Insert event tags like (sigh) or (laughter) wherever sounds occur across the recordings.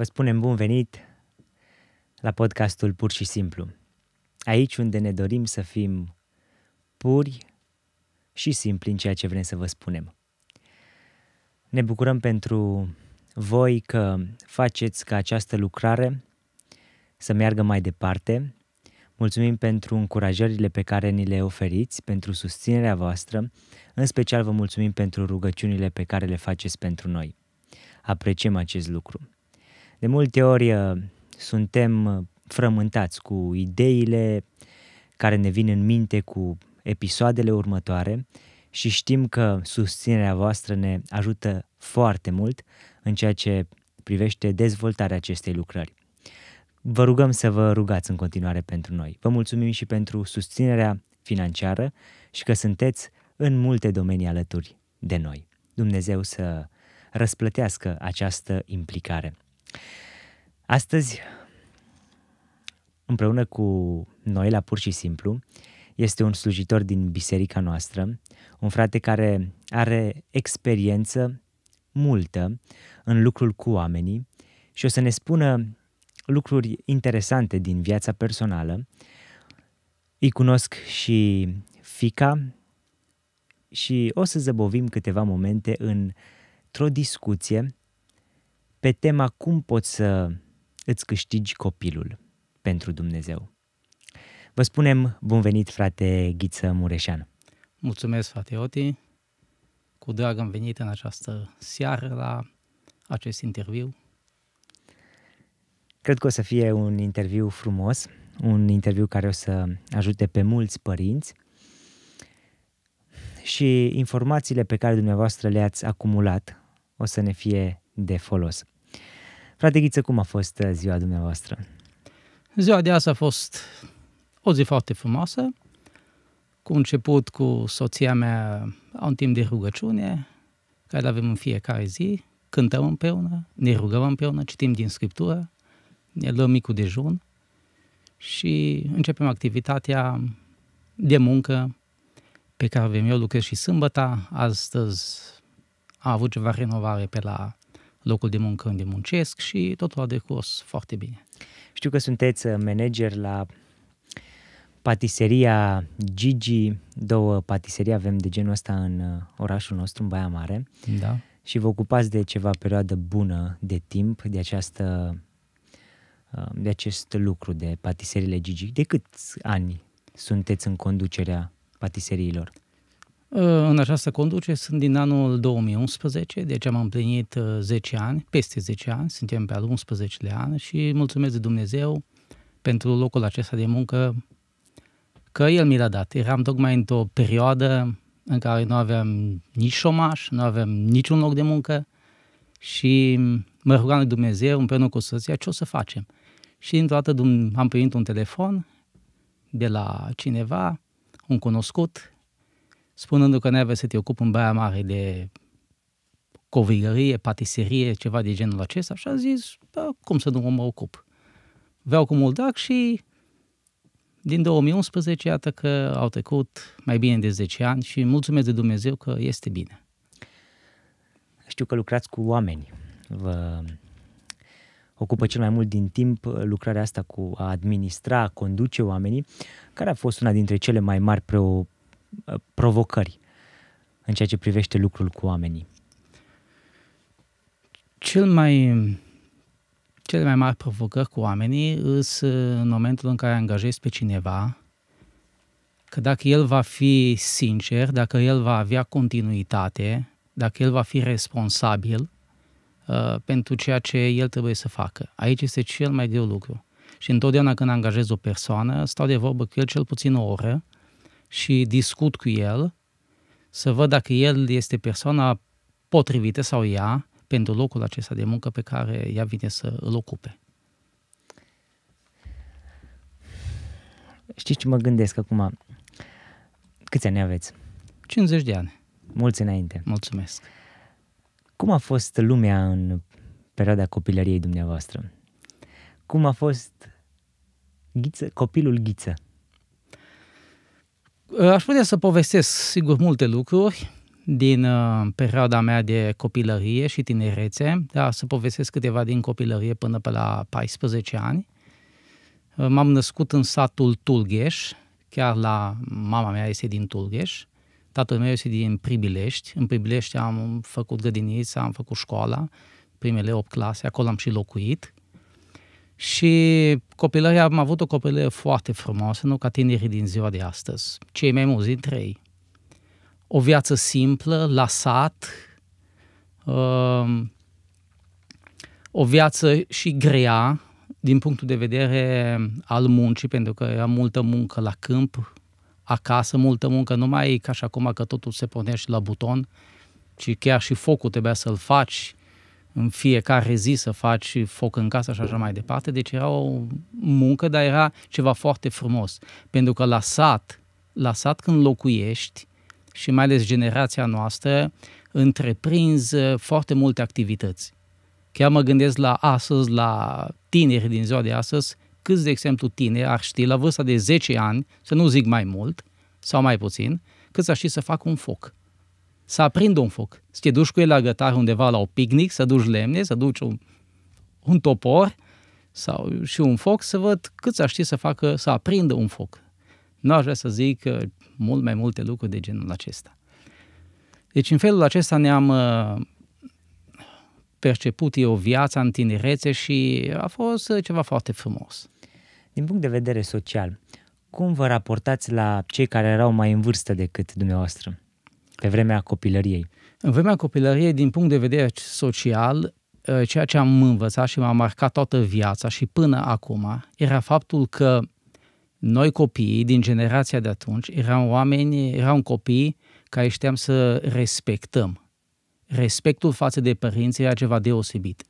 Vă spunem bun venit la podcastul Pur și Simplu. Aici unde ne dorim să fim puri și simpli în ceea ce vrem să vă spunem. Ne bucurăm pentru voi că faceți ca această lucrare să meargă mai departe. Mulțumim pentru încurajările pe care ni le oferiți, pentru susținerea voastră. În special vă mulțumim pentru rugăciunile pe care le faceți pentru noi. Apreciem acest lucru. De multe ori uh, suntem uh, frământați cu ideile care ne vin în minte cu episoadele următoare și știm că susținerea voastră ne ajută foarte mult în ceea ce privește dezvoltarea acestei lucrări. Vă rugăm să vă rugați în continuare pentru noi. Vă mulțumim și pentru susținerea financiară și că sunteți în multe domenii alături de noi. Dumnezeu să răsplătească această implicare. Astăzi, împreună cu noi la Pur și Simplu, este un slujitor din biserica noastră, un frate care are experiență multă în lucrul cu oamenii și o să ne spună lucruri interesante din viața personală. Îi cunosc și fica și o să zăbovim câteva momente într-o discuție pe tema cum poți să îți câștigi copilul pentru Dumnezeu. Vă spunem bun venit, frate Ghiță Mureșan. Mulțumesc, frate Oti. Cu drag am venit în această seară la acest interviu. Cred că o să fie un interviu frumos, un interviu care o să ajute pe mulți părinți și informațiile pe care dumneavoastră le-ați acumulat o să ne fie de folos. Frate Ghiță, cum a fost uh, ziua dumneavoastră? Ziua de azi a fost o zi foarte frumoasă, cu început cu soția mea un timp de rugăciune, care avem în fiecare zi, cântăm împreună, ne rugăm împreună, citim din Scriptură, ne luăm micul dejun și începem activitatea de muncă pe care avem eu, lucrez și sâmbăta. Astăzi am avut ceva renovare pe la locul de muncă unde muncesc și totul a decurs foarte bine. Știu că sunteți uh, manager la patiseria Gigi, două patiserii avem de genul ăsta în uh, orașul nostru, în Baia Mare. Da. Și vă ocupați de ceva perioadă bună de timp, de această uh, de acest lucru de patiseriile Gigi. De câți ani sunteți în conducerea patiseriilor? În această conducere sunt din anul 2011, deci am împlinit 10 uh, ani, peste 10 ani, suntem pe al 11 an și mulțumesc de Dumnezeu pentru locul acesta de muncă că El mi l-a dat. Eram tocmai într-o perioadă în care nu aveam nici șomaș, nu aveam niciun loc de muncă și mă rugam lui Dumnezeu împreună cu soția ce o să facem. Și dintr-o dată am primit un telefon de la cineva, un cunoscut, spunându că n-ai să te ocupi în Baia Mare de covigărie, patiserie, ceva de genul acesta și a zis, da, cum să nu mă ocup. Vreau cu mult drag și din 2011, iată că au trecut mai bine de 10 ani și mulțumesc de Dumnezeu că este bine. Știu că lucrați cu oameni. Vă ocupă cel mai mult din timp lucrarea asta cu a administra, a conduce oamenii, care a fost una dintre cele mai mari Uh, provocări în ceea ce privește lucrul cu oamenii? Cel mai, cele mai mari provocări cu oamenii sunt în momentul în care angajezi pe cineva, că dacă el va fi sincer, dacă el va avea continuitate, dacă el va fi responsabil uh, pentru ceea ce el trebuie să facă. Aici este cel mai greu lucru. Și întotdeauna când angajez o persoană, stau de vorbă cu el cel puțin o oră și discut cu el să văd dacă el este persoana potrivită sau ea pentru locul acesta de muncă pe care ea vine să îl ocupe. Știți ce mă gândesc acum? Câți ani aveți? 50 de ani. Mulți înainte. Mulțumesc. Cum a fost lumea în perioada copilăriei dumneavoastră? Cum a fost ghiță, copilul Ghiță? Aș putea să povestesc, sigur, multe lucruri din uh, perioada mea de copilărie și tinerețe, dar să povestesc câteva din copilărie până pe la 14 ani. Uh, m-am născut în satul Tulgheș, chiar la mama mea este din Tulgheș, tatăl meu este din Pribilești. În Pribilești am făcut grădinița, am făcut școala, primele 8 clase, acolo am și locuit. Și copilăria, am avut o copilărie foarte frumoasă, nu ca tinerii din ziua de astăzi. Cei mai mulți dintre ei. O viață simplă, la sat, uh, o viață și grea din punctul de vedere al muncii, pentru că era multă muncă la câmp, acasă, multă muncă, nu mai ca și acum că totul se pornește la buton, ci chiar și focul trebuia să-l faci, în fiecare zi să faci foc în casă și așa mai departe. Deci era o muncă, dar era ceva foarte frumos. Pentru că la sat, la sat când locuiești, și mai ales generația noastră, întreprinzi foarte multe activități. Chiar mă gândesc la astăzi, la tineri din ziua de astăzi, câți, de exemplu, tineri ar ști la vârsta de 10 ani, să nu zic mai mult sau mai puțin, cât să ști să facă un foc să aprindă un foc. Să te duci cu el la gătar undeva la o picnic, să duci lemne, să duci un, un topor sau și un foc, să văd cât să știi să facă, să aprindă un foc. Nu aș vrea să zic mult mai multe lucruri de genul acesta. Deci în felul acesta ne-am uh, perceput eu viața în tinerețe și a fost ceva foarte frumos. Din punct de vedere social, cum vă raportați la cei care erau mai în vârstă decât dumneavoastră? Pe vremea copilăriei? În vremea copilăriei, din punct de vedere social, ă, ceea ce am învățat și m-a marcat toată viața și până acum era faptul că noi copiii din generația de atunci eram oameni, eram copii care știam să respectăm. Respectul față de părinți era ceva deosebit.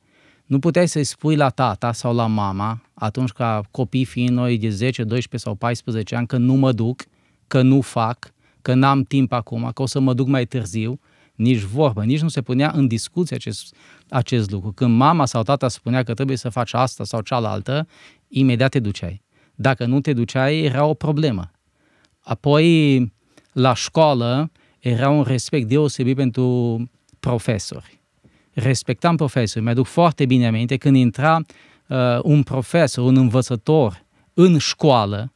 Nu puteai să-i spui la tata sau la mama, atunci ca copii fiind noi de 10, 12 sau 14 ani, că nu mă duc, că nu fac, că n-am timp acum, că o să mă duc mai târziu, nici vorbă, nici nu se punea în discuție acest, acest lucru. Când mama sau tata spunea că trebuie să faci asta sau cealaltă, imediat te duceai. Dacă nu te duceai, era o problemă. Apoi, la școală, era un respect deosebit pentru profesori. Respectam profesori. Mi-aduc foarte bine aminte când intra uh, un profesor, un învățător în școală,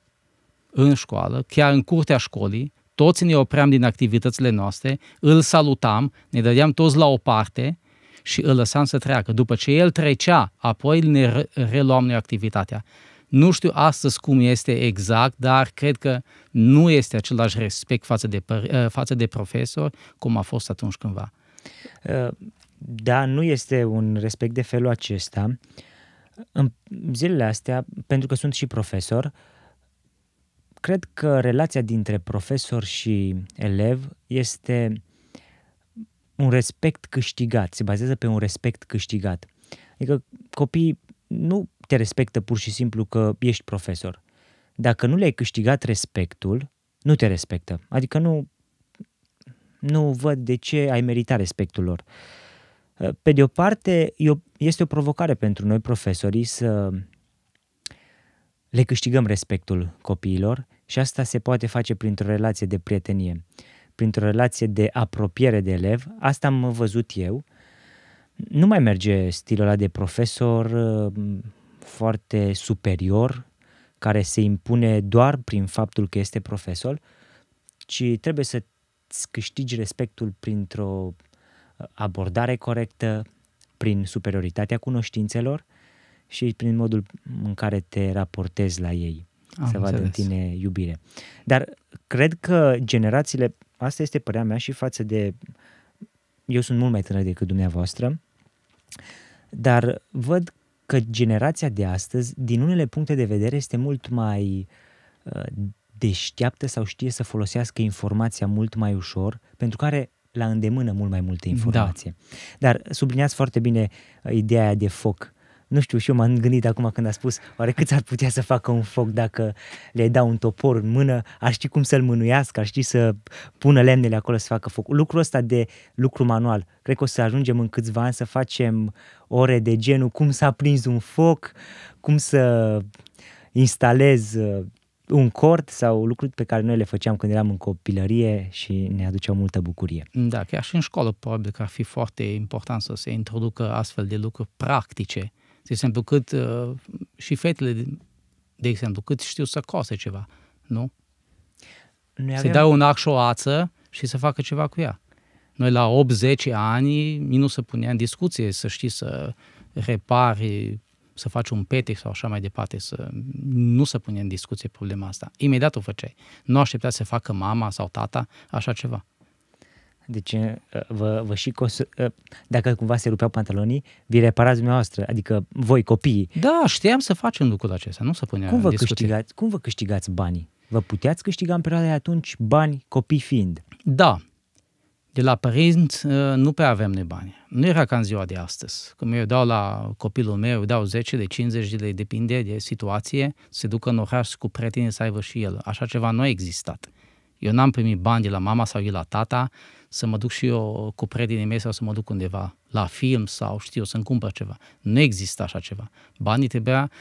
în școală, chiar în curtea școlii, toți ne opream din activitățile noastre, îl salutam, ne dădeam toți la o parte și îl lăsam să treacă. După ce el trecea, apoi ne reluam noi activitatea. Nu știu astăzi cum este exact, dar cred că nu este același respect față de, ă, față de profesor cum a fost atunci cândva. Ă, da, nu este un respect de felul acesta. În zilele astea, pentru că sunt și profesor, uh, cred că relația dintre profesor și elev este un respect câștigat, se bazează pe un respect câștigat. Adică copiii nu te respectă pur și simplu că ești profesor. Dacă nu le-ai câștigat respectul, nu te respectă. Adică nu, nu văd de ce ai meritat respectul lor. Pe de o parte, este o provocare pentru noi profesorii să le câștigăm respectul copiilor și asta se poate face printr-o relație de prietenie, printr-o relație de apropiere de elev. Asta am văzut eu. Nu mai merge stilul ăla de profesor uh, foarte superior, care se impune doar prin faptul că este profesor, ci trebuie să câștigi respectul printr-o uh, abordare corectă, prin superioritatea cunoștințelor și prin modul în care te raportezi la ei. Am să vadă în tine iubire. Dar cred că generațiile, asta este părerea mea și față de, eu sunt mult mai tânăr decât dumneavoastră, dar văd că generația de astăzi, din unele puncte de vedere, este mult mai uh, deșteaptă sau știe să folosească informația mult mai ușor, pentru care la îndemână mult mai multă informație. Da. Dar subliniați foarte bine uh, ideea de foc nu știu, și eu m-am gândit acum când a spus, oare cât ar putea să facă un foc dacă le dau un topor în mână, ar ști cum să-l mânuiască, ar ști să pună lemnele acolo să facă foc. Lucrul ăsta de lucru manual, cred că o să ajungem în câțiva ani să facem ore de genul cum să aprinzi un foc, cum să instalez uh, un cord sau lucruri pe care noi le făceam când eram în copilărie și ne aduceau multă bucurie. Da, chiar și în școală probabil că ar fi foarte important să se introducă astfel de lucruri practice. De exemplu, cât uh, și fetele, de exemplu, cât știu să cose ceva, nu? Noi aveam... Să dai un ac și o ață și să facă ceva cu ea. Noi la 8-10 ani nu se punea în discuție să știi să repari să faci un petec sau așa mai departe, să nu se pune în discuție problema asta. Imediat o făceai. Nu aștepta să facă mama sau tata așa ceva. Deci uh, vă, vă și cos- uh, dacă cumva se rupeau pantalonii, vi reparați dumneavoastră, adică voi copiii. Da, știam să facem lucrul acesta, nu se punea cum vă în discuție. Câștigați, cum vă câștigați banii? Vă puteați câștiga în perioada de atunci bani copii fiind? Da, de la părinți uh, nu prea avem noi bani. Nu era ca în ziua de astăzi. Când eu dau la copilul meu, eu dau 10 de 50 de lei, depinde de situație, se ducă în oraș cu prieteni să aibă și el. Așa ceva nu a existat. Eu n-am primit bani de la mama sau de la tata să mă duc și eu cu prietenii mei sau să mă duc undeva la film sau știu, să-mi cumpăr ceva. Nu există așa ceva. Banii trebuia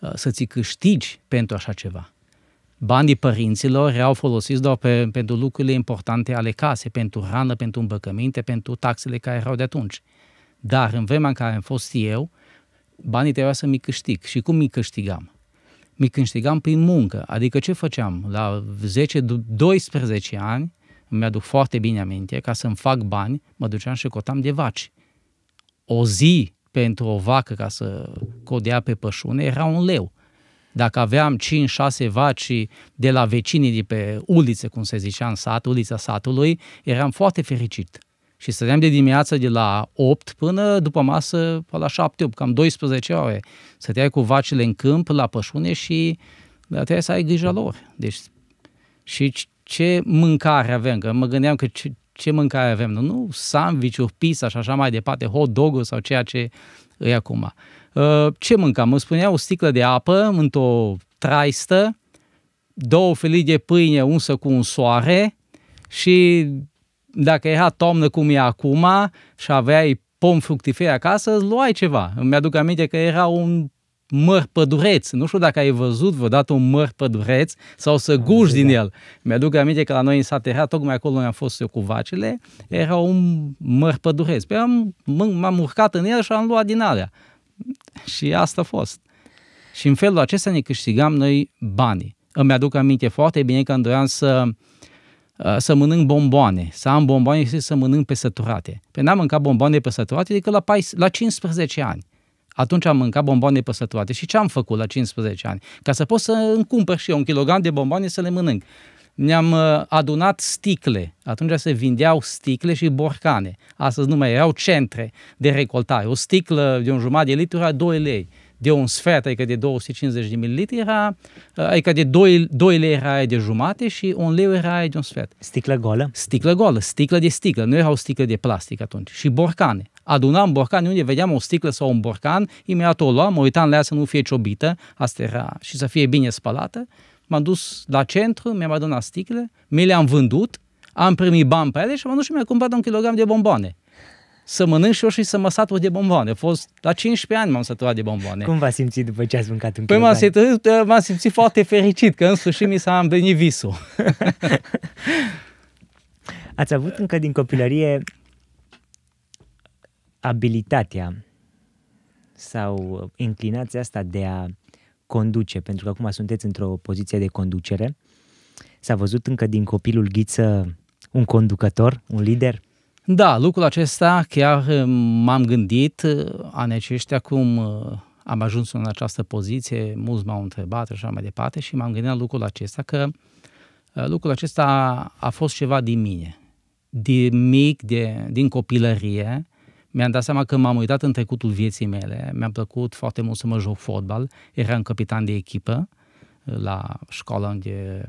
uh, să ți câștigi pentru așa ceva banii părinților erau folosiți doar pe, pentru lucrurile importante ale casei, pentru hrană, pentru îmbăcăminte, pentru taxele care erau de atunci. Dar în vremea în care am fost eu, banii trebuia să mi câștig. Și cum mi câștigam? Mi câștigam prin muncă. Adică ce făceam? La 10-12 ani, îmi aduc foarte bine aminte, ca să-mi fac bani, mă duceam și cotam de vaci. O zi pentru o vacă ca să codea pe pășune era un leu. Dacă aveam 5-6 vaci de la vecinii de pe ulițe, cum se zicea în sat, ulița satului, eram foarte fericit. Și stăteam de dimineață de la 8 până după masă la 7 8 cam 12 ore. Stăteai cu vacile în câmp, la pășune și trebuie să ai grijă lor. Deci, și ce mâncare avem? Că mă gândeam că ce, ce mâncare avem? Nu, nu sandwich-uri, pizza și așa mai departe, hot dog sau ceea ce e acum. Uh, ce mâncam? Îmi spunea o sticlă de apă într-o traistă, două felii de pâine unsă cu un soare și dacă era toamnă cum e acum și aveai pom fructiferi acasă, îți luai ceva. Îmi aduc aminte că era un măr pădureț. Nu știu dacă ai văzut vreodată un măr pădureț sau să guși din el. Mi-aduc aminte că la noi în sat era, tocmai acolo unde am fost eu cu vacile, era un măr pădureț. Pe am, m-am urcat în el și am luat din alea. Și asta a fost. Și în felul acesta ne câștigam noi banii. Îmi aduc aminte foarte bine că doream să, uh, să mănânc bomboane, să am bomboane și să mănânc pe săturate. Pe n-am mâncat bomboane pe săturate decât la, 14, la 15 ani. Atunci am mâncat bomboane pe săturate. Și ce am făcut la 15 ani? Ca să pot să îmi cumpăr și eu un kilogram de bomboane să le mănânc. Ne-am uh, adunat sticle. Atunci se vindeau sticle și borcane. Astăzi nu mai erau centre de recoltare. O sticlă de un jumătate de litru era 2 lei. De un sfert, adică de 250 de mililitri, era, uh, adică de 2, 2 lei era de jumate și un leu era de un sfert. Sticlă goală? Sticlă goală, sticlă de sticlă. Nu erau sticle de plastic atunci. Și borcane. Adunam borcane unde vedeam o sticlă sau un borcan, imediat o luam, mă uitam la ea să nu fie ciobită, asta era, și să fie bine spălată m-am dus la centru, mi-am adunat sticle, mi le-am vândut, am primit bani pe ele și m-am dus și mi-am cumpărat un kilogram de bomboane. Să mănânc și eu și să mă satur de bomboane. A fost la 15 ani m-am săturat de bomboane. Cum v-ați simțit după ce ați mâncat un păi kilogram? m-am simțit, m-am simțit foarte fericit, că în sfârșit mi s-a împlinit visul. (laughs) ați avut încă din copilărie abilitatea sau inclinația asta de a conduce, pentru că acum sunteți într-o poziție de conducere. S-a văzut încă din copilul Ghiță un conducător, un lider? Da, lucrul acesta chiar uh, m-am gândit, uh, anii aceștia cum uh, am ajuns în această poziție, mulți m-au întrebat și așa mai departe și m-am gândit la lucrul acesta că lucrul acesta a fost ceva din mine. Din mic, de, din copilărie, mi-am dat seama că m-am uitat în trecutul vieții mele, mi-a plăcut foarte mult să mă joc fotbal, eram capitan de echipă uh, la școala unde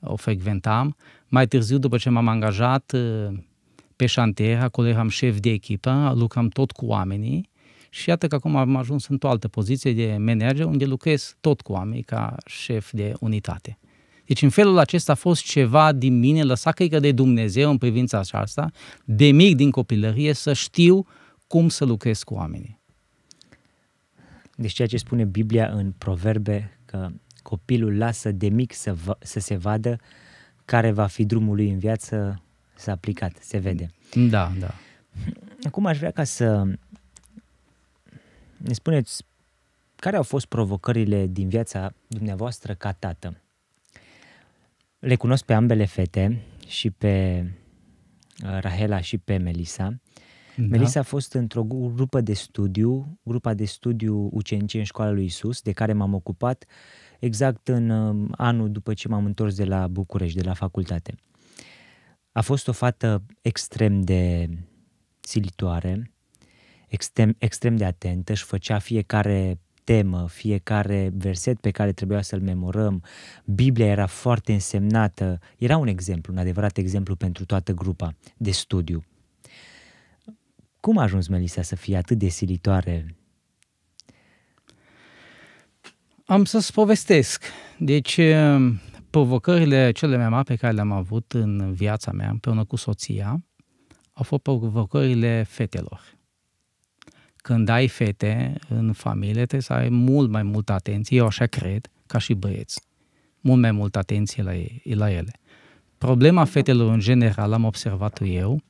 o frecventam. Mai târziu, după ce m-am angajat uh, pe șantier, acolo eram șef de echipă, lucram tot cu oamenii și iată că acum am ajuns într-o altă poziție de manager unde lucrez tot cu oameni ca șef de unitate. Deci în felul acesta a fost ceva din mine lăsat cred că de Dumnezeu în privința aceasta, de mic din copilărie, să știu cum să lucrez cu oamenii. Deci ceea ce spune Biblia în proverbe, că copilul lasă de mic să, va, să se vadă care va fi drumul lui în viață, s-a aplicat, se vede. Da, da. Acum aș vrea ca să ne spuneți care au fost provocările din viața dumneavoastră ca tată. Le cunosc pe ambele fete și pe uh, Rahela și pe Melisa. Da. Melisa a fost într-o grupă de studiu, grupa de studiu ucenicie în școala lui Isus, de care m-am ocupat exact în uh, anul după ce m-am întors de la București, de la facultate. A fost o fată extrem de silitoare, extrem, extrem de atentă, își făcea fiecare temă, fiecare verset pe care trebuia să-l memorăm. Biblia era foarte însemnată, era un exemplu, un adevărat exemplu pentru toată grupa de studiu. Cum a ajuns Melisa să fie atât de silitoare? Am să-ți povestesc. Deci, provocările cele mai mari pe care le-am avut în viața mea, împreună cu soția, au fost provocările fetelor când ai fete în familie, trebuie să ai mult mai multă atenție, eu așa cred, ca și băieți. Mult mai multă atenție la, ei, la ele. Problema fetelor în general, am observat eu,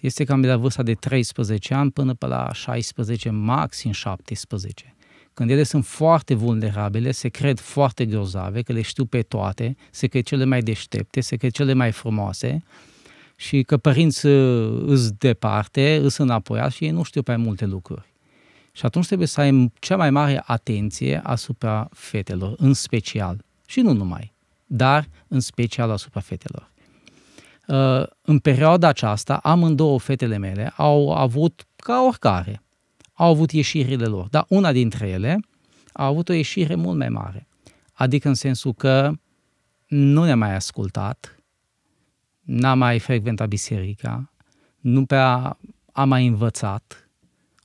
este cam de la vârsta de 13 ani până pe la 16, maxim 17. Când ele sunt foarte vulnerabile, se cred foarte grozave, că le știu pe toate, se cred cele mai deștepte, se cred cele mai frumoase și că părinți uh, îs departe, îs înapoi și ei nu știu prea multe lucruri. Și atunci trebuie să ai cea mai mare atenție asupra fetelor, în special. Și nu numai, dar în special asupra fetelor. Uh, în perioada aceasta, amândouă fetele mele au avut, ca oricare, au avut ieșirile lor, dar una dintre ele a avut o ieșire mult mai mare. Adică în sensul că nu ne-a mai ascultat, n-a mai frecventat biserica, nu prea a mai învățat,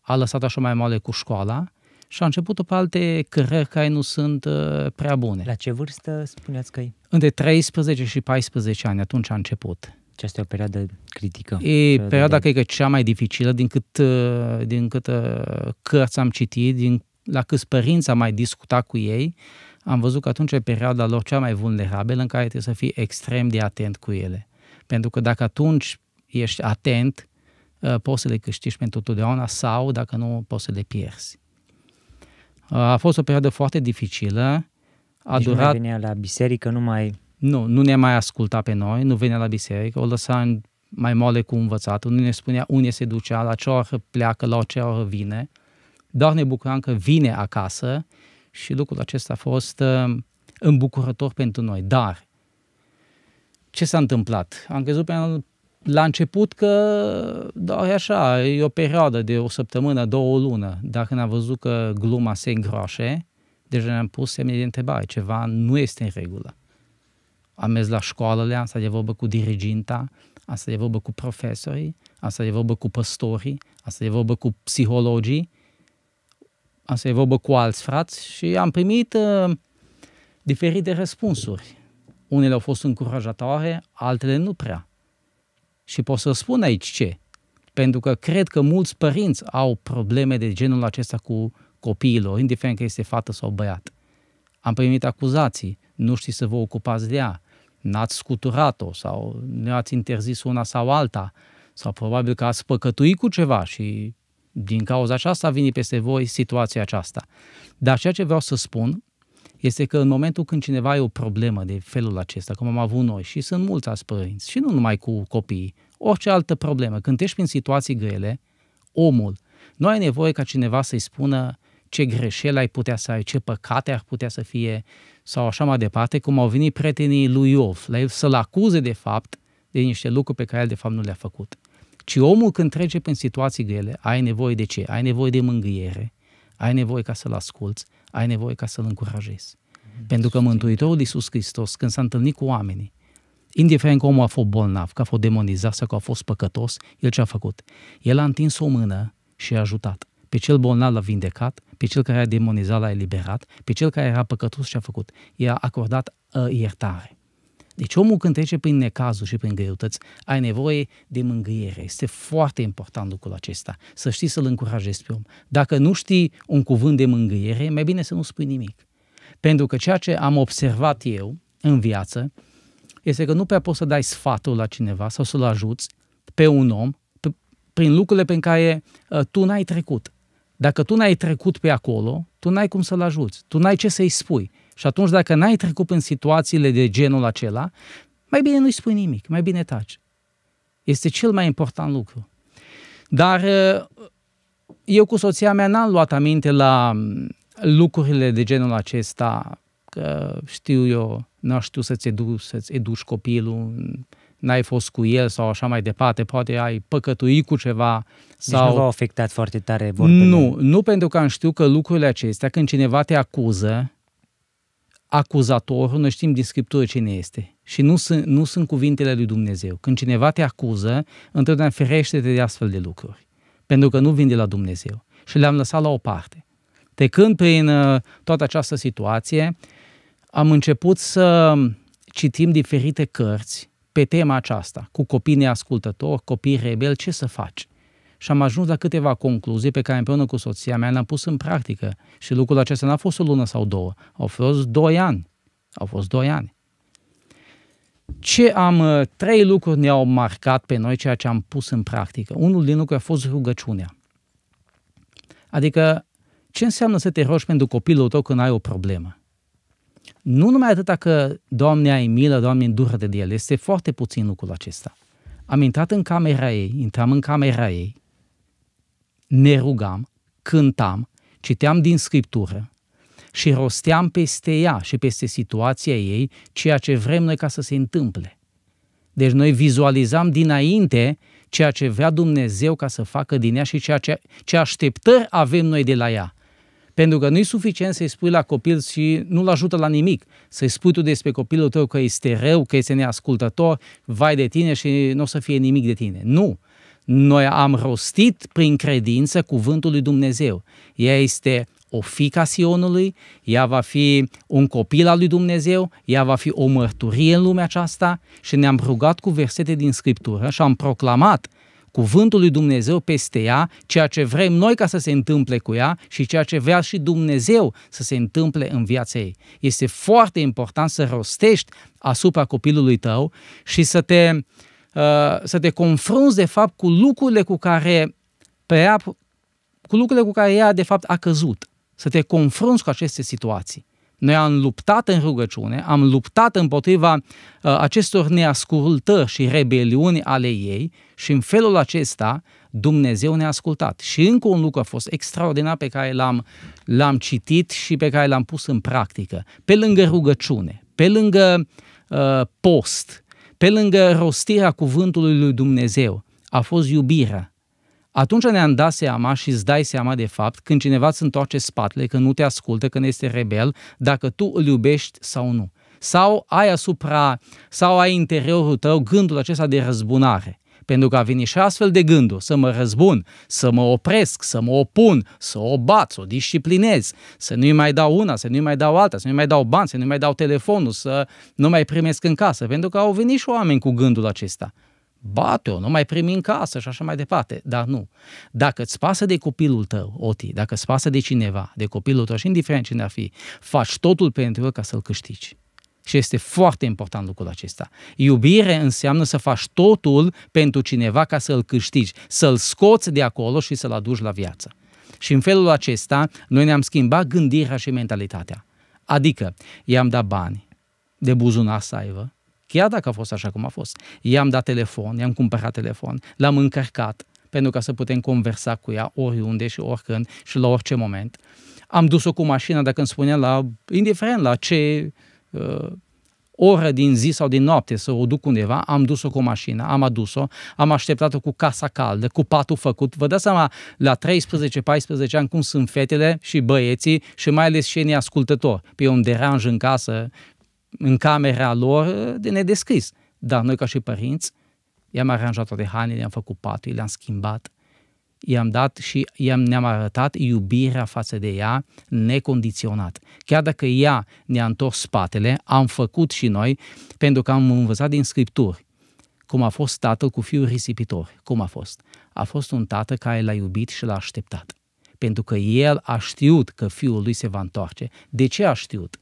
a lăsat așa mai mare cu școala și a început pe alte cărări care nu sunt uh, prea bune. La ce vârstă spuneați că Între 13 și 14 ani, atunci a început. Aceasta e o perioadă critică. E perioada, de... cred că, cea mai dificilă din cât, uh, din cât uh, cărți am citit, din, la câți părinți am mai discutat cu ei, am văzut că atunci e perioada lor cea mai vulnerabilă în care trebuie să fii extrem de atent cu ele. Pentru că dacă atunci ești atent, uh, poți să le câștigi pentru totdeauna sau, dacă nu, poți să le pierzi. Uh, a fost o perioadă foarte dificilă. A deci durat... nu mai venea la biserică, nu mai... Nu, nu ne mai asculta pe noi, nu venea la biserică, o lăsa mai moale cu învățatul, nu ne spunea unde se ducea, la ce oră pleacă, la ce oră vine. Doar ne bucuram că vine acasă și lucrul acesta a fost uh, îmbucurător pentru noi. Dar ce s-a întâmplat? Am crezut pe la început că da, e așa, e o perioadă de o săptămână, două lună. Dar când am văzut că gluma se îngroașe, deja ne-am pus semne de întrebare, ceva nu este în regulă. Am mers la școală, am stat de vorbă cu diriginta, am stat de vorbă cu profesorii, am stat de vorbă cu păstorii, am stat de vorbă cu psihologii, am stat de vorbă cu alți frați și am primit uh, diferite răspunsuri unele au fost încurajatoare, altele nu prea. Și pot să spun aici ce. Pentru că cred că mulți părinți au probleme de genul acesta cu copiilor, indiferent că este fată sau băiat. Am primit acuzații, nu știți să vă ocupați de ea, n-ați scuturat-o sau ne-ați interzis una sau alta, sau probabil că ați păcătuit cu ceva și din cauza aceasta a venit peste voi situația aceasta. Dar ceea ce vreau să spun este că în momentul când cineva are o problemă de felul acesta, cum am avut noi, și sunt mulți alți părinți, și nu numai cu copiii, orice altă problemă, când ești prin situații grele, omul, nu ai nevoie ca cineva să-i spună ce greșeli ai putea să ai, ce păcate ar putea să fie, sau așa mai departe, cum au venit prietenii lui Iov, la el să-l acuze de fapt de niște lucruri pe care el de fapt nu le-a făcut. Ci omul când trece prin situații grele, ai nevoie de ce? Ai nevoie de mângâiere, ai nevoie ca să-l asculți, ai nevoie ca să-l încurajezi. Mm-hmm. Pentru că Mântuitorul Iisus Hristos, când s-a întâlnit cu oamenii, indiferent că omul a fost bolnav, că a fost demonizat sau că a fost păcătos, el ce a făcut? El a întins o mână și a ajutat. Pe cel bolnav l-a vindecat, pe cel care a demonizat l-a eliberat, pe cel care era păcătos și a făcut. I-a acordat uh, iertare. Deci omul când trece prin necazuri și prin greutăți, ai nevoie de mângâiere. Este foarte important lucrul acesta, să știi să-l încurajezi pe om. Dacă nu știi un cuvânt de mângâiere, mai bine să nu spui nimic. Pentru că ceea ce am observat eu în viață este că nu prea poți să dai sfatul la cineva sau să-l ajuți pe un om prin lucrurile pe care uh, tu n-ai trecut. Dacă tu n-ai trecut pe acolo, tu n-ai cum să-l ajuți, tu n-ai ce să-i spui. Și atunci dacă n-ai trecut în situațiile de genul acela, mai bine nu-i spui nimic, mai bine taci. Este cel mai important lucru. Dar uh, eu cu soția mea n-am luat aminte la mm, lucrurile de genul acesta, că știu eu, nu știu să-ți educi, să-ți educi copilul, n-ai fost cu el sau așa mai departe, poate ai păcătuit cu ceva. Deci sau... nu v-au afectat foarte tare vorbele? Nu, nu pentru că am știu că lucrurile acestea, când cineva te acuză, acuzatorul, noi știm din Scriptură cine este. Și nu sunt, nu sunt cuvintele lui Dumnezeu. Când cineva te acuză, întotdeauna ferește-te de astfel de lucruri. Pentru că nu vin de la Dumnezeu. Și le-am lăsat la o parte. Trecând prin uh, toată această situație, am început să citim diferite cărți pe tema aceasta, cu copii neascultători, copii rebeli, ce să faci? Și am ajuns la câteva concluzii pe care împreună cu soția mea le-am pus în practică. Și lucrul acesta n-a fost o lună sau două, au fost doi ani. Au fost doi ani. Ce am, uh, trei lucruri ne-au marcat pe noi ceea ce am pus în practică. Unul din lucruri a fost rugăciunea. Adică, ce înseamnă să te rogi pentru copilul tău când ai o problemă? Nu numai atât că, Doamne, ai milă, Doamne, îndură de el. Este foarte puțin lucrul acesta. Am intrat în camera ei, intram în camera ei, ne rugam, cântam, citeam din Scriptură și rosteam peste ea și peste situația ei ceea ce vrem noi ca să se întâmple. Deci noi vizualizam dinainte ceea ce vrea Dumnezeu ca să facă din ea și ceea ce, ce așteptări avem noi de la ea. Pentru că nu e suficient să-i spui la copil și nu-l ajută la nimic. Să-i spui tu despre copilul tău că este rău, că este neascultător, vai de tine și nu o să fie nimic de tine. Nu! Noi am rostit prin credință cuvântul lui Dumnezeu. Ea este o fică a Sionului, ea va fi un copil al lui Dumnezeu, ea va fi o mărturie în lumea aceasta și ne-am rugat cu versete din Scriptură și am proclamat cuvântul lui Dumnezeu peste ea, ceea ce vrem noi ca să se întâmple cu ea și ceea ce vrea și Dumnezeu să se întâmple în viața ei. Este foarte important să rostești asupra copilului tău și să te, uh, să te confrunți de fapt cu lucrurile cu care pe ea, cu lucrurile cu care ea de fapt a căzut. Să te confrunți cu aceste situații. Noi am luptat în rugăciune, am luptat împotriva uh, acestor neascultări și rebeliuni ale ei și în felul acesta Dumnezeu ne-a ascultat. Și încă un lucru a fost extraordinar pe care l-am, l-am citit și pe care l-am pus în practică. Pe lângă rugăciune, pe lângă uh, post, pe lângă rostirea cuvântului lui Dumnezeu, a fost iubirea atunci ne-am dat seama și îți dai seama de fapt când cineva îți întoarce spatele, că nu te ascultă, când este rebel, dacă tu îl iubești sau nu. Sau ai asupra, sau ai interiorul tău gândul acesta de răzbunare. Pentru că a venit și astfel de gânduri, să mă răzbun, să mă opresc, să mă opun, să o bat, să o disciplinez, să nu-i mai dau una, să nu-i mai dau alta, să nu-i mai dau bani, să nu-i mai dau telefonul, să nu mai primesc în casă. Pentru că au venit și oameni cu gândul acesta bate-o, nu mai primi în casă și așa mai departe. Dar nu. Dacă îți pasă de copilul tău, Oti, dacă îți pasă de cineva, de copilul tău și indiferent cine ar fi, faci totul pentru el ca să-l câștigi. Și este foarte important lucrul acesta. Iubire înseamnă să faci totul pentru cineva ca să-l câștigi, să-l scoți de acolo și să-l aduci la viață. Și în felul acesta, noi ne-am schimbat gândirea și mentalitatea. Adică, i-am dat bani de buzunar să aibă, chiar dacă a fost așa cum a fost. I-am dat telefon, i-am cumpărat telefon, l-am încărcat pentru ca să putem conversa cu ea oriunde și oricând și la orice moment. Am dus-o cu mașina, dacă îmi spunea, la, indiferent la ce uh, oră din zi sau din noapte să o duc undeva, am dus-o cu mașina, am adus-o, am așteptat-o cu casa caldă, cu patul făcut. Vă dați seama, la 13-14 ani, cum sunt fetele și băieții și mai ales și neascultători. Pe un deranj în casă în camera lor de nedescris. Dar noi ca și părinți i-am aranjat toate hainele, i-am făcut patul, le-am schimbat, i-am dat și i-am, ne-am arătat iubirea față de ea necondiționat. Chiar dacă ea ne-a întors spatele, am făcut și noi, pentru că am învățat din Scripturi cum a fost tatăl cu fiul risipitor. Cum a fost? A fost un tată care l-a iubit și l-a așteptat. Pentru că el a știut că fiul lui se va întoarce. De ce a știut?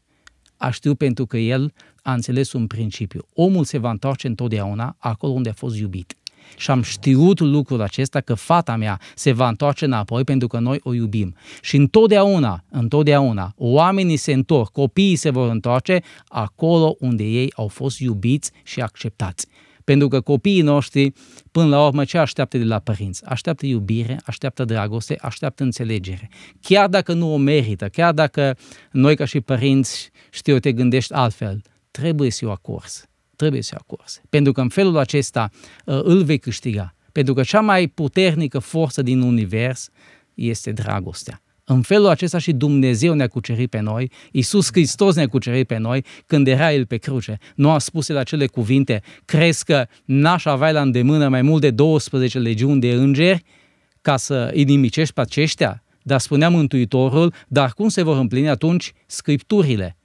a știut pentru că el a înțeles un principiu. Omul se va întoarce întotdeauna acolo unde a fost iubit. Și am știut lucrul acesta că fata mea se va întoarce înapoi pentru că noi o iubim. Și întotdeauna, întotdeauna, oamenii se întorc, copiii se vor întoarce acolo unde ei au fost iubiți și acceptați. Pentru că copiii noștri, până la urmă, ce așteaptă de la părinți? Așteaptă iubire, așteaptă dragoste, așteaptă înțelegere. Chiar dacă nu o merită, chiar dacă noi ca și părinți, știu, te gândești altfel, trebuie să o acorzi. Trebuie să o acorzi. Pentru că în felul acesta uh, îl vei câștiga. Pentru că cea mai puternică forță din univers este dragostea. În felul acesta și Dumnezeu ne-a cucerit pe noi, Iisus Hristos ne-a cucerit pe noi când era El pe cruce. Nu a spus la acele cuvinte, crezi că n-aș avea la îndemână mai mult de 12 legiuni de îngeri ca să îi nimicești pe aceștia? Dar spunea Mântuitorul, dar cum se vor împlini atunci scripturile?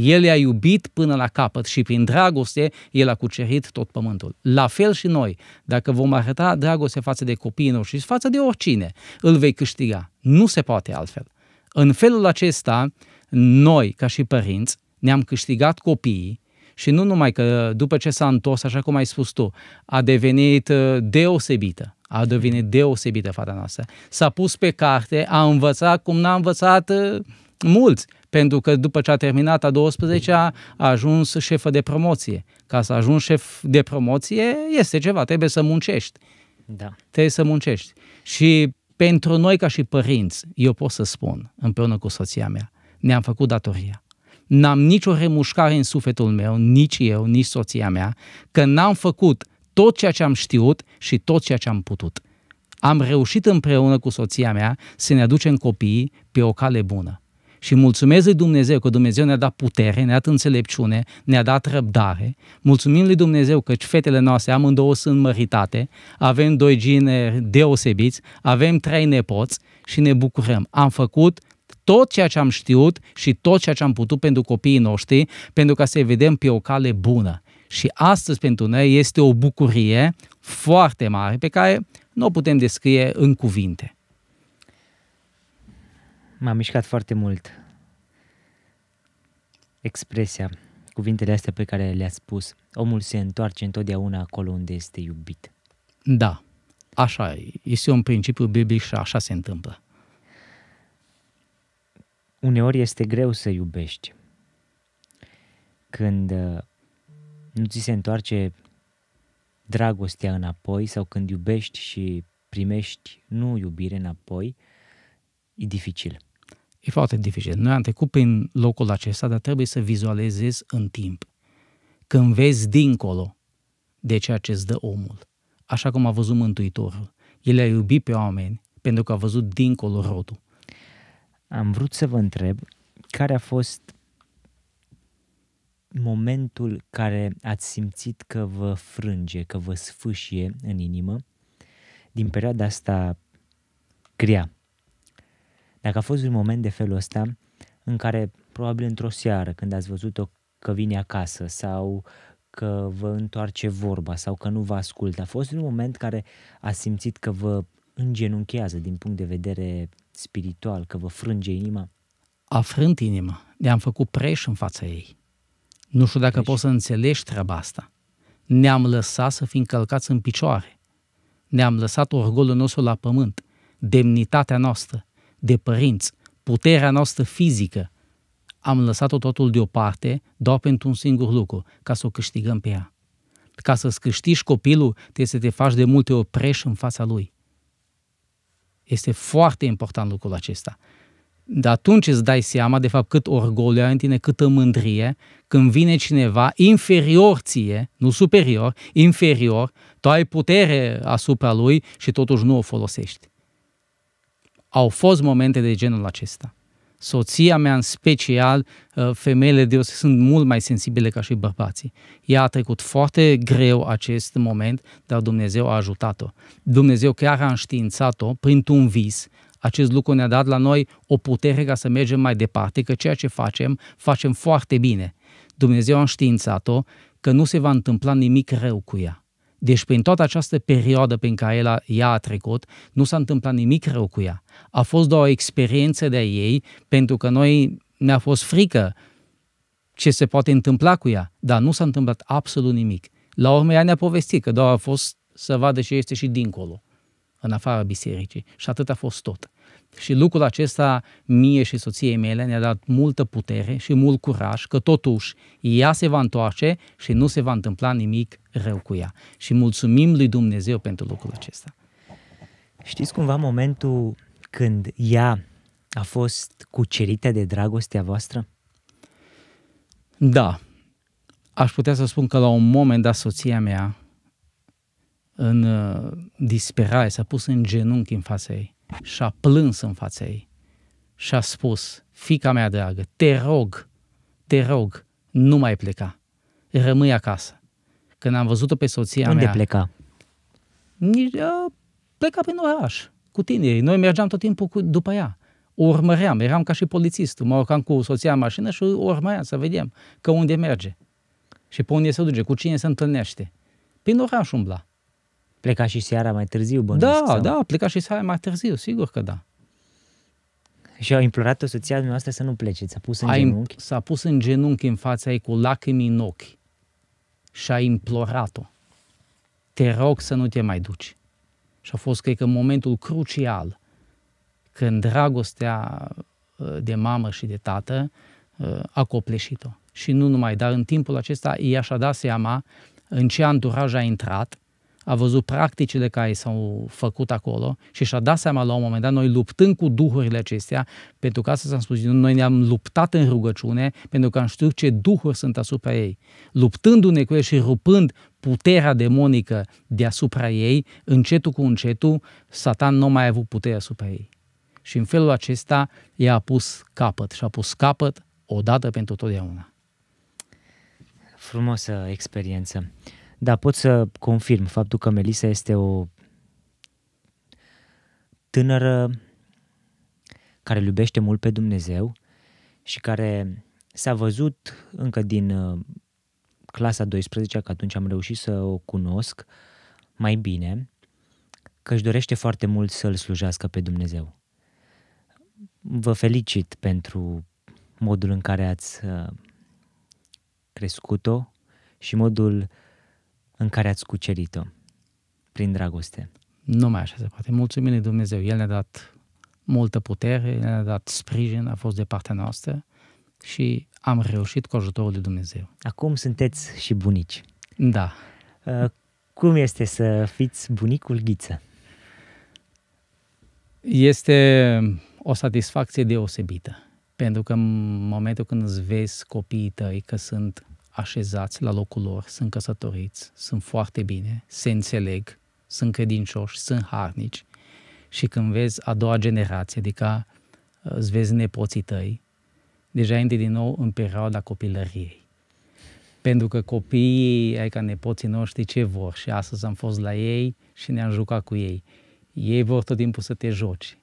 El i-a iubit până la capăt și prin dragoste El a cucerit tot pământul. La fel și noi, dacă vom arăta dragoste față de copiii noștri și față de oricine, îl vei câștiga. Nu se poate altfel. În felul acesta, noi, ca și părinți, ne-am câștigat copiii și nu numai că după ce s-a întors, așa cum ai spus tu, a devenit uh, deosebită, a devenit deosebită fata noastră. S-a pus pe carte, a învățat cum n-a învățat uh, mulți pentru că după ce a terminat a 12-a, a ajuns șefă de promoție. Ca să ajungi șef de promoție, este ceva, trebuie să muncești. Da. Trebuie să muncești. Și pentru noi ca și părinți, eu pot să spun, împreună cu soția mea, ne-am făcut datoria. N-am nicio remușcare în sufletul meu, nici eu, nici soția mea, că n-am făcut tot ceea ce am știut și tot ceea ce am putut. Am reușit împreună cu soția mea să ne aducem copiii pe o cale bună. Și mulțumesc lui Dumnezeu că Dumnezeu ne-a dat putere, ne-a dat înțelepciune, ne-a dat răbdare. Mulțumim lui Dumnezeu că fetele noastre amândouă sunt măritate, avem doi gine deosebiți, avem trei nepoți și ne bucurăm. Am făcut tot ceea ce am știut și tot ceea ce am putut pentru copiii noștri, pentru ca să vedem pe o cale bună. Și astăzi pentru noi este o bucurie foarte mare pe care nu o putem descrie în cuvinte. M-a mișcat foarte mult expresia, cuvintele astea pe care le-a spus. Omul se întoarce întotdeauna acolo unde este iubit. Da, așa e. Este un principiu biblic și așa se întâmplă. Uneori este greu să iubești. Când uh, nu ți se întoarce dragostea înapoi sau când iubești și primești nu iubire înapoi, e dificil. E foarte dificil. Noi am trecut prin locul acesta, dar trebuie să vizualizezi în timp. Când vezi dincolo de ceea ce îți dă omul, așa cum a văzut Mântuitorul. El a iubit pe oameni pentru că a văzut dincolo rodul. Am vrut să vă întreb care a fost momentul care ați simțit că vă frânge, că vă sfâșie în inimă din perioada asta grea dacă a fost un moment de felul ăsta în care probabil într-o seară când ați văzut-o că vine acasă sau că vă întoarce vorba sau că nu vă ascultă, a fost un moment care a simțit că vă îngenunchează din punct de vedere spiritual, că vă frânge inima? A frânt inima. Ne-am făcut preș în fața ei. Nu știu dacă preș. poți să înțelegi treaba asta. Ne-am lăsat să fim călcați în picioare. Ne-am lăsat orgolul nostru la pământ, demnitatea noastră, de părinți, puterea noastră fizică, am lăsat-o totul deoparte doar pentru un singur lucru, ca să o câștigăm pe ea. Ca să-ți câștigi copilul, trebuie să te faci de multe ori preș în fața lui. Este foarte important lucrul acesta. Dar atunci îți dai seama, de fapt, cât orgoliu ai în tine, câtă mândrie, când vine cineva inferior ție, nu superior, inferior, tu ai putere asupra lui și totuși nu o folosești au fost momente de genul acesta. Soția mea în special, uh, femeile de sunt mult mai sensibile ca și bărbații. Ea a trecut foarte greu acest moment, dar Dumnezeu a ajutat-o. Dumnezeu chiar a înștiințat-o printr-un vis. Acest lucru ne-a dat la noi o putere ca să mergem mai departe, că ceea ce facem, facem foarte bine. Dumnezeu a înștiințat-o că nu se va întâmpla nimic rău cu ea. Deci prin toată această perioadă prin care el ea a trecut, nu s-a întâmplat nimic rău cu ea. A fost doar o experiență de ei, pentru că noi ne-a fost frică ce se poate întâmpla cu ea, dar nu s-a întâmplat absolut nimic. La urmă ea ne-a povestit că doar a fost să vadă ce este și dincolo, în afara bisericii. Și atât a fost tot. Și lucrul acesta mie și soției mele ne-a dat multă putere și mult curaj că totuși ea se va întoarce și nu se va întâmpla nimic rău cu ea. Și mulțumim lui Dumnezeu pentru lucrul acesta. Știți cumva momentul când ea a fost cucerită de dragostea voastră? Da. Aș putea să spun că la un moment dat soția mea în uh, disperare s-a pus în genunchi în fața ei și a plâns în fața ei și a spus, fica mea dragă, te rog, te rog, nu mai pleca, rămâi acasă. Când am văzut-o pe soția Unde mea... pleca? Nici, uh, pleca prin oraș, cu tinerii. Noi mergeam tot timpul cu, după ea. O urmăream, eram ca și polițistul. Mă urcam cu soția în mașină și o urmăream să vedem că unde merge. Și pe unde se duce, cu cine se întâlnește. Prin oraș umbla. Pleca și seara mai târziu, bănuiesc? Da, sau? da, pleca și seara mai târziu, sigur că da. Și au implorat-o soția dumneavoastră să nu plece, s-a pus în A im- genunchi. S-a pus în genunchi în fața ei cu lacrimi în ochi și a implorat-o. Te rog să nu te mai duci. Și a fost, cred că, momentul crucial când dragostea uh, de mamă și de tată uh, a copleșit-o. Și nu numai, dar în timpul acesta ea și-a dat seama în ce anturaj a intrat, a văzut practicile care s-au făcut acolo și și-a dat seama la un moment dat, noi luptând cu duhurile acestea, pentru că asta s-am spus, noi ne-am luptat în rugăciune, pentru că am știut ce duhuri sunt asupra ei. Luptându-ne cu ei și rupând puterea demonică deasupra ei, încetul cu încetul, Satan nu mai a avut putere asupra ei. Și în felul acesta ea a pus capăt și a pus capăt odată pentru totdeauna. Frumosă experiență. Da, pot să confirm faptul că Melisa este o tânără care îl iubește mult pe Dumnezeu și care s-a văzut încă din uh, clasa 12, că atunci am reușit să o cunosc mai bine, că își dorește foarte mult să-L slujească pe Dumnezeu. Vă felicit pentru modul în care ați uh, crescut-o și modul în care ați cucerit-o prin dragoste. Nu mai așa se poate. Mulțumim lui Dumnezeu. El ne-a dat multă putere, El ne-a dat sprijin, a fost de partea noastră și am reușit cu ajutorul lui Dumnezeu. Acum sunteți și bunici. Da. Uh, Cum este să fiți bunicul Ghiță? Este o satisfacție deosebită. Pentru că în momentul când îți vezi copiii tăi că sunt așezați la locul lor, sunt căsătoriți, sunt foarte bine, se înțeleg, sunt credincioși, sunt harnici și când vezi a doua generație, adică uh, îți vezi nepoții tăi, deja intri din nou în perioada copilăriei. Pentru că copiii, ai ca nepoții noștri, ce vor? Și astăzi am fost la ei și ne-am jucat cu ei. Ei vor tot timpul să te joci.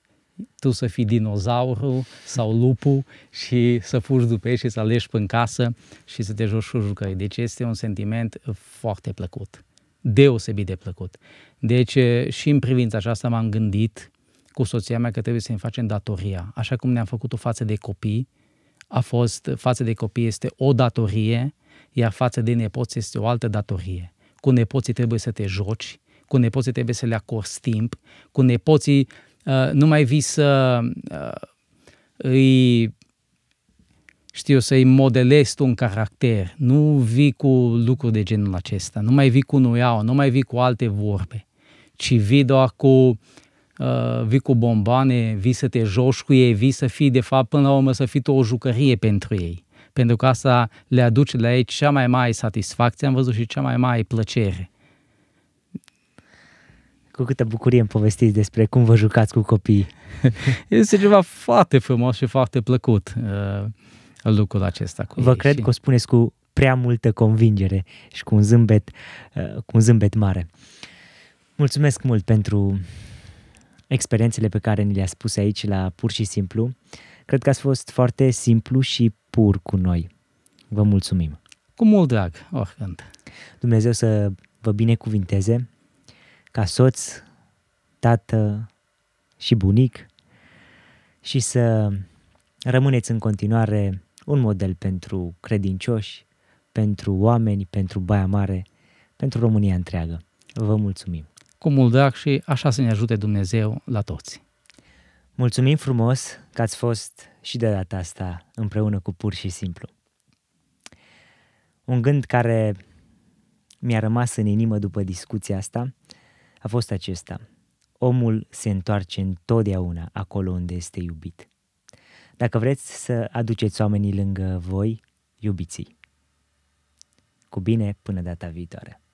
Tu să fii dinozaurul sau lupul și să fugi după ei și să alegi în casă și să te joci cu jucării. Deci este un sentiment foarte plăcut. Deosebit de plăcut. Deci și în privința aceasta m-am gândit cu soția mea că trebuie să ne facem datoria. Așa cum ne-am făcut-o față de copii, a fost, față de copii este o datorie, iar față de nepoți este o altă datorie. Cu nepoții trebuie să te joci, cu nepoții trebuie să le acorzi timp, cu nepoții uh, nu mai vii să uh, îi știu, să-i modelezi tu un caracter, nu vii cu lucruri de genul acesta, nu mai vii cu nuiau, nu mai vii cu alte vorbe, ci vii doar cu uh, vii cu bomboane, vii să te joci cu ei, vii să fii, de fapt, până la urmă, să fii tu o jucărie pentru ei. Pentru că asta le aduce la ei cea mai mare satisfacție, am văzut și cea mai mare plăcere. Cu câtă bucurie îmi povestiți despre cum vă jucați cu copiii. (laughs) Este ceva foarte frumos și foarte plăcut uh, lucrul acesta cu Vă ei. cred și... că o spuneți cu prea multă convingere și cu un zâmbet, uh, cu un zâmbet mare. Mulțumesc mult pentru experiențele pe care ni le-a spus aici la Pur și Simplu. Cred că ați fost foarte simplu și pur cu noi. Vă mulțumim. Cu mult drag, oricând. Dumnezeu să vă binecuvinteze ca soț, tată și bunic și să rămâneți în continuare un model pentru credincioși, pentru oameni, pentru Baia Mare, pentru România întreagă. Vă mulțumim! Cu mult drag și așa să ne ajute Dumnezeu la toți! Mulțumim frumos că ați fost și de data asta împreună cu Pur și Simplu. Un gând care mi-a rămas în inimă după discuția asta a fost acesta. Omul se întoarce întotdeauna acolo unde este iubit. Dacă vreți să aduceți oamenii lângă voi, iubiți Cu bine, până data viitoare!